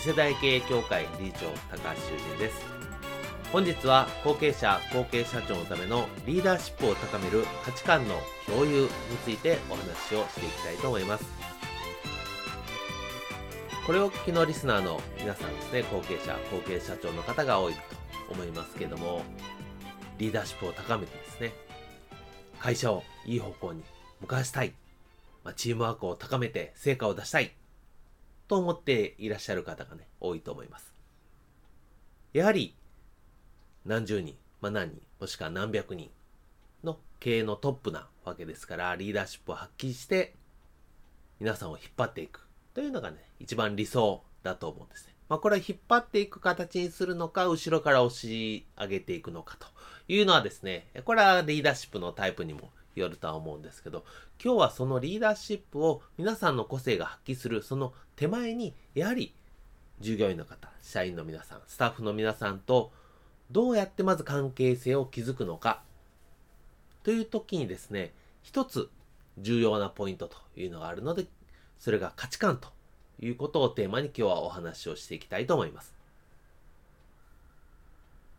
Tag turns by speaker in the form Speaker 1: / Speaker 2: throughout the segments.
Speaker 1: 次世代経営協会理事長高橋修人です。本日は後継者後継社長のためのリーダーシップを高める価値観の共有についてお話をしていきたいと思います。これを聞きのリスナーの皆さんですね後継者後継社長の方が多いと思いますけどもリーダーシップを高めてですね会社をいい方向に向かわしたい、まあ、チームワークを高めて成果を出したい。と思っていらっしゃる方がね、多いと思います。やはり、何十人、まあ何人、もしくは何百人の経営のトップなわけですから、リーダーシップを発揮して、皆さんを引っ張っていくというのがね、一番理想だと思うんですね。まあこれは引っ張っていく形にするのか、後ろから押し上げていくのかというのはですね、これはリーダーシップのタイプにもよるとは思うんですけど、今日はそのリーダーシップを皆さんの個性が発揮する、その手前に、やはり従業員の方、社員の皆さん、スタッフの皆さんとどうやってまず関係性を築くのかという時にですね、一つ重要なポイントというのがあるので、それが価値観ということをテーマに今日はお話をしていきたいと思います。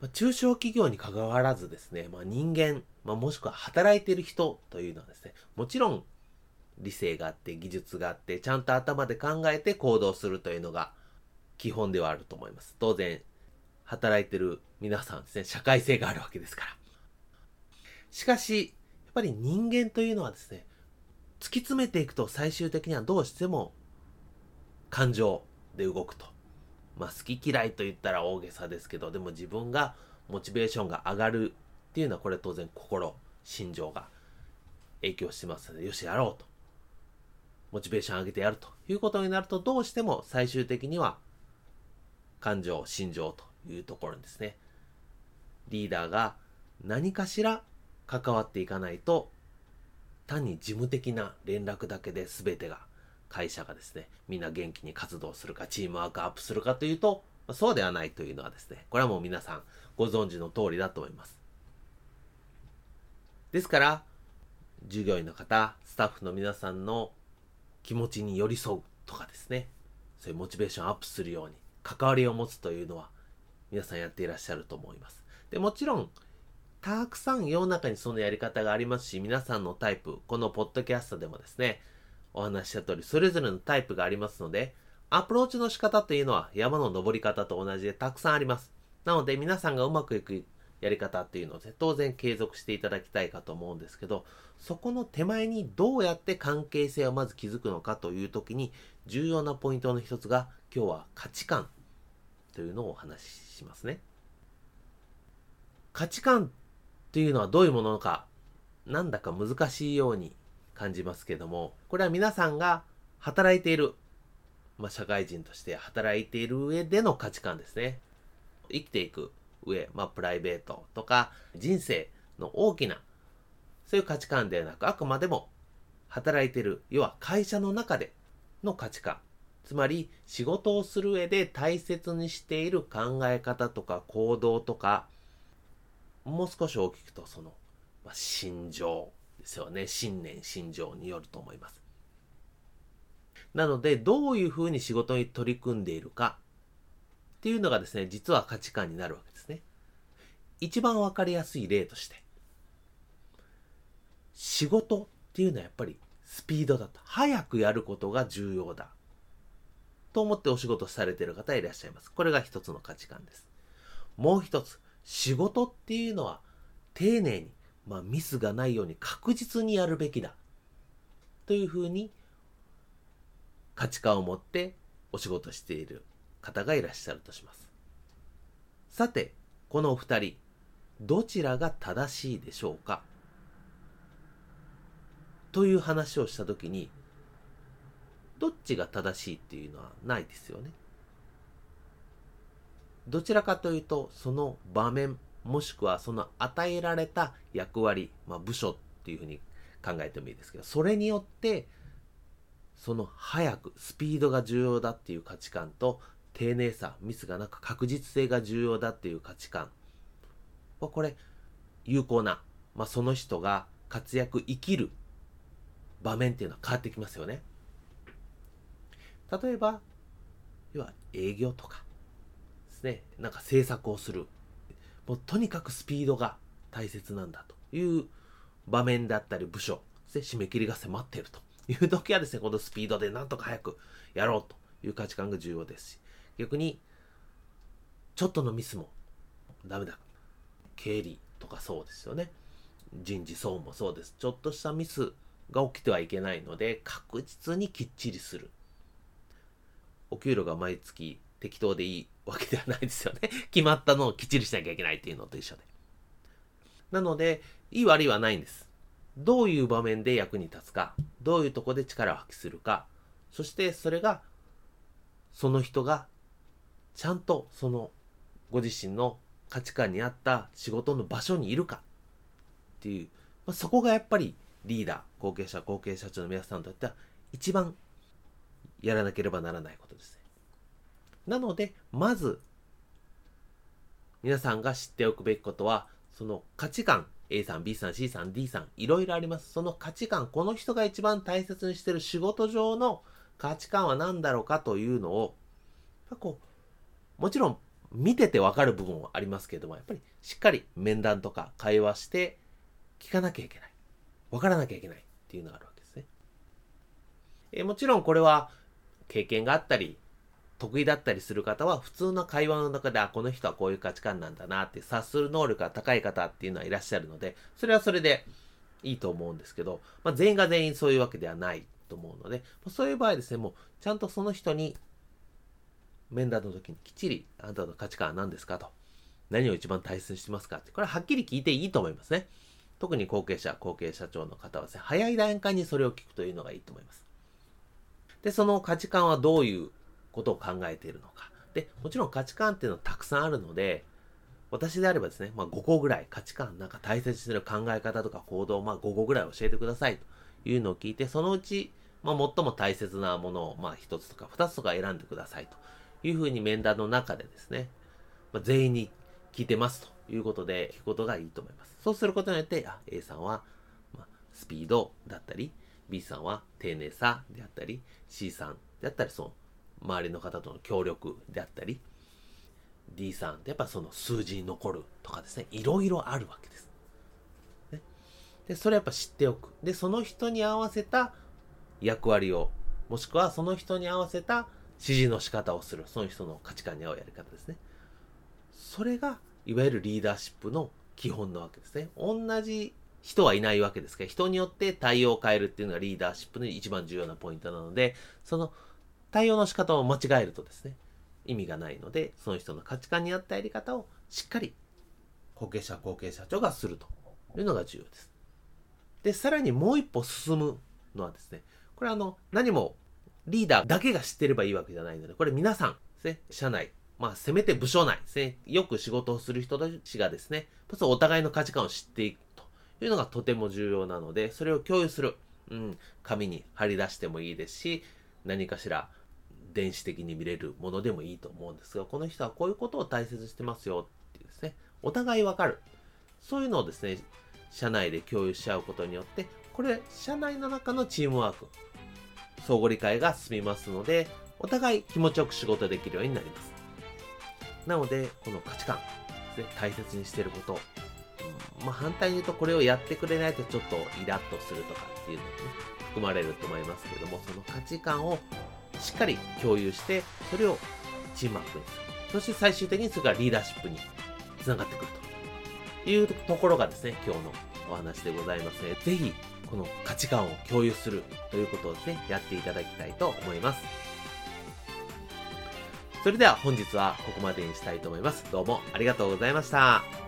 Speaker 1: ま、中小企業に関わらずですね、まあ、人間、まあ、もしくは働いている人というのはですね、もちろん理性があって技術があってちゃんと頭で考えて行動するというのが基本ではあると思います。当然、働いてる皆さんですね、社会性があるわけですから。しかし、やっぱり人間というのはですね、突き詰めていくと最終的にはどうしても感情で動くと。まあ好き嫌いと言ったら大げさですけど、でも自分がモチベーションが上がるっていうのはこれ当然心、心情が影響してますので、よしやろうと。モチベーション上げてやるということになると、どうしても最終的には感情、心情というところですね、リーダーが何かしら関わっていかないと、単に事務的な連絡だけで全てが会社がですね、みんな元気に活動するか、チームワークアップするかというと、そうではないというのはですね、これはもう皆さんご存知の通りだと思います。ですから、従業員の方、スタッフの皆さんの気持ちに寄り添うとかですね、そういうモチベーションアップするように関わりを持つというのは皆さんやっていらっしゃると思います。で、もちろん、たくさん世の中にそのやり方がありますし、皆さんのタイプ、このポッドキャストでもですね、お話した通り、それぞれのタイプがありますので、アプローチの仕方というのは山の登り方と同じでたくさんあります。なので皆さんがうまくいくやり方っていうのを当然継続していただきたいかと思うんですけど、そこの手前にどうやって関係性をまず築くのかという時に重要なポイントの一つが今日は価値観というのをお話ししますね。価値観っていうのはどういうものか、なんだか難しいように感じますけども、これは皆さんが働いている、まあ、社会人として働いている上での価値観ですね。生きていく上、まあ、プライベートとか人生の大きな、そういう価値観ではなく、あくまでも働いている、要は会社の中での価値観。つまり仕事をする上で大切にしている考え方とか行動とか、もう少し大きくとその、まあ、心情ですよね。信念、心情によると思います。なので、どういうふうに仕事に取り組んでいるかっていうのがですね、実は価値観になるわけですね。一番わかりやすい例として、仕事っていうのはやっぱりスピードだと。早くやることが重要だ。と思ってお仕事されている方いらっしゃいます。これが一つの価値観です。もう一つ、仕事っていうのは丁寧に、まあ、ミスがないように確実にやるべきだというふうに価値観を持ってお仕事している方がいらっしゃるとします。さて、このお二人、どちらが正しいでしょうか？という話をしたときに、どっちが正しいっていうのはないですよね。どちらかというと、その場面、もしくはその与えられた役割、まあ、部署っていうふうに考えてもいいですけど、それによって、その早く、スピードが重要だっていう価値観と、丁寧さ、ミスがなく確実性が重要だっていう価値観は、これ、有効な、まあ、その人が活躍、生きる場面っていうのは変わってきますよね。例えば、要は営業とかですね、なんか制作をする。もうとにかくスピードが大切なんだという場面だったり部署、で締め切りが迫っているという時はですね、このスピードでなんとか早くやろうという価値観が重要ですし、逆に、ちょっとのミスもダメだ。経理とかそうですよね。人事総もそうです。ちょっとしたミスが起きてはいけないので、確実にきっちりする。お給料が毎月適当でいいわけではないですよね。決まったのをきっちりしなきゃいけないっていうのと一緒で。なので、いい悪いはないんです。どういう場面で役に立つか、どういうとこで力を発揮するか、そしてそれが、その人が、ちゃんとそのご自身の価値観に合った仕事の場所にいるかっていう、まあ、そこがやっぱりリーダー、後継者、後継社長の皆さんにとっては一番やらなければならないことです。なので、まず、皆さんが知っておくべきことは、その価値観、A さん、B さん、C さん、D さん、いろいろあります。その価値観、この人が一番大切にしてる仕事上の価値観は何だろうかというのを、こう、もちろん見ててわかる部分はありますけれども、やっぱりしっかり面談とか会話して聞かなきゃいけない。わからなきゃいけないっていうのがあるわけですね。えもちろんこれは経験があったり、得意だったりする方は普通の会話の中で、あ、この人はこういう価値観なんだなって察する能力が高い方っていうのはいらっしゃるので、それはそれでいいと思うんですけど、まあ、全員が全員そういうわけではないと思うので、まそういう場合ですね、もうちゃんとその人に面談の時にきっちり、あなたの価値観は何ですかと。何を一番大切にしてますかって、これははっきり聞いていいと思いますね。特に後継者、後継社長の方はですね、早い段階にそれを聞くというのがいいと思います。で、その価値観はどういうことを考えているのか。で、もちろん価値観っていうのはたくさんあるので、私であればですね、まあ、5個ぐらい価値観、なんか大切にする考え方とか行動を、まあ、5個ぐらい教えてくださいというのを聞いて、そのうち、まあ、最も大切なものを、まあ、1つとか2つとか選んでくださいというふうに面談の中でですね、まあ、全員に聞いてますということで聞くことがいいと思います。そうすることによって、あ、A さんは、ま、スピードだったり、B さんは丁寧さであったり、C さんであったり、その、周りの方との協力であったり、D さんってやっぱその数字に残るとかですね、いろいろあるわけです。ね、で、それやっぱ知っておく。で、その人に合わせた役割を、もしくはその人に合わせた指示の仕方をする。その人の価値観に合うやり方ですね。それが、いわゆるリーダーシップの基本なわけですね。同じ人はいないわけですから、人によって対応を変えるっていうのがリーダーシップの一番重要なポイントなので、その対応の仕方を間違えるとですね、意味がないので、その人の価値観に合ったやり方をしっかり後継者、後継社長がするというのが重要です。で、さらにもう一歩進むのはですね、これあの、何もリーダーだけが知ってればいいわけじゃないので、これ皆さんですね、社内、まあ、せめて部署内ですね、よく仕事をする人たちがですね、まずお互いの価値観を知っていくというのがとても重要なので、それを共有する。うん、紙に貼り出してもいいですし、何かしら電子的に見れるものでもいいと思うんですが、この人はこういうことを大切にしてますよっていうですね、お互いわかる。そういうのをですね、社内で共有し合うことによって、これ、社内の中のチームワーク、相互理解が進みますので、お互い気持ちよく仕事できるようになります。なので、この価値観ですね、大切にしてること、うん、まあ、反対に言うとこれをやってくれないとちょっとイラッとするとかっていうのもね、含まれると思いますけれども、その価値観をしっかり共有して、それをチームアップにする。そして最終的にそれがリーダーシップにつながってくるというところがですね、今日のお話でございますね。ぜひ、この価値観を共有するということをですね、やっていただきたいと思います。それでは本日はここまでにしたいと思います。どうもありがとうございました。